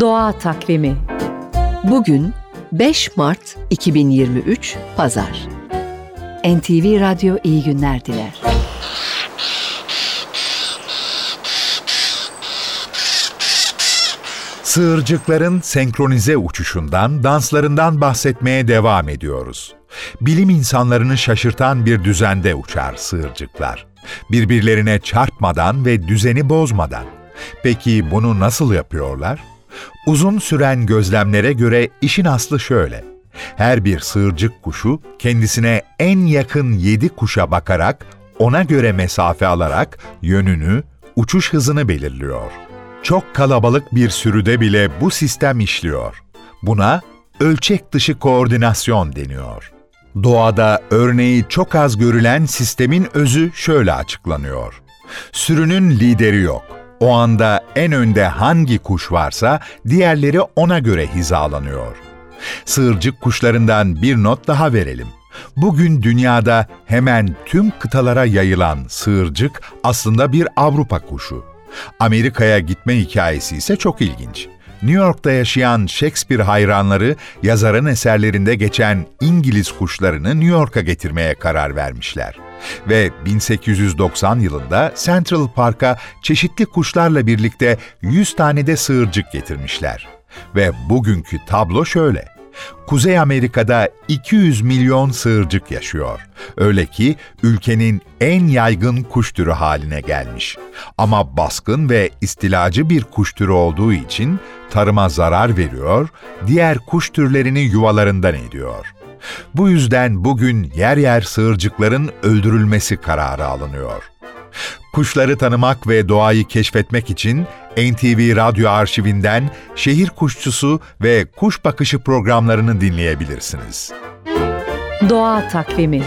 Doğa Takvimi Bugün 5 Mart 2023 Pazar. NTV Radyo iyi günler diler. Sığırcıkların senkronize uçuşundan, danslarından bahsetmeye devam ediyoruz. Bilim insanlarını şaşırtan bir düzende uçar sığırcıklar. Birbirlerine çarpmadan ve düzeni bozmadan. Peki bunu nasıl yapıyorlar? Uzun süren gözlemlere göre işin aslı şöyle. Her bir sığırcık kuşu kendisine en yakın yedi kuşa bakarak ona göre mesafe alarak yönünü, uçuş hızını belirliyor. Çok kalabalık bir sürüde bile bu sistem işliyor. Buna ölçek dışı koordinasyon deniyor. Doğada örneği çok az görülen sistemin özü şöyle açıklanıyor. Sürünün lideri yok. O anda en önde hangi kuş varsa diğerleri ona göre hizalanıyor. Sığırcık kuşlarından bir not daha verelim. Bugün dünyada hemen tüm kıtalara yayılan sığırcık aslında bir Avrupa kuşu. Amerika'ya gitme hikayesi ise çok ilginç. New York'ta yaşayan Shakespeare hayranları yazarın eserlerinde geçen İngiliz kuşlarını New York'a getirmeye karar vermişler. Ve 1890 yılında Central Park'a çeşitli kuşlarla birlikte 100 tane de sığırcık getirmişler. Ve bugünkü tablo şöyle. Kuzey Amerika'da 200 milyon sığırcık yaşıyor. Öyle ki ülkenin en yaygın kuş türü haline gelmiş. Ama baskın ve istilacı bir kuş türü olduğu için tarıma zarar veriyor, diğer kuş türlerini yuvalarından ediyor. Bu yüzden bugün yer yer sığırcıkların öldürülmesi kararı alınıyor. Kuşları tanımak ve doğayı keşfetmek için NTV Radyo arşivinden şehir kuşçusu ve kuş bakışı programlarını dinleyebilirsiniz. Doğa Takvimi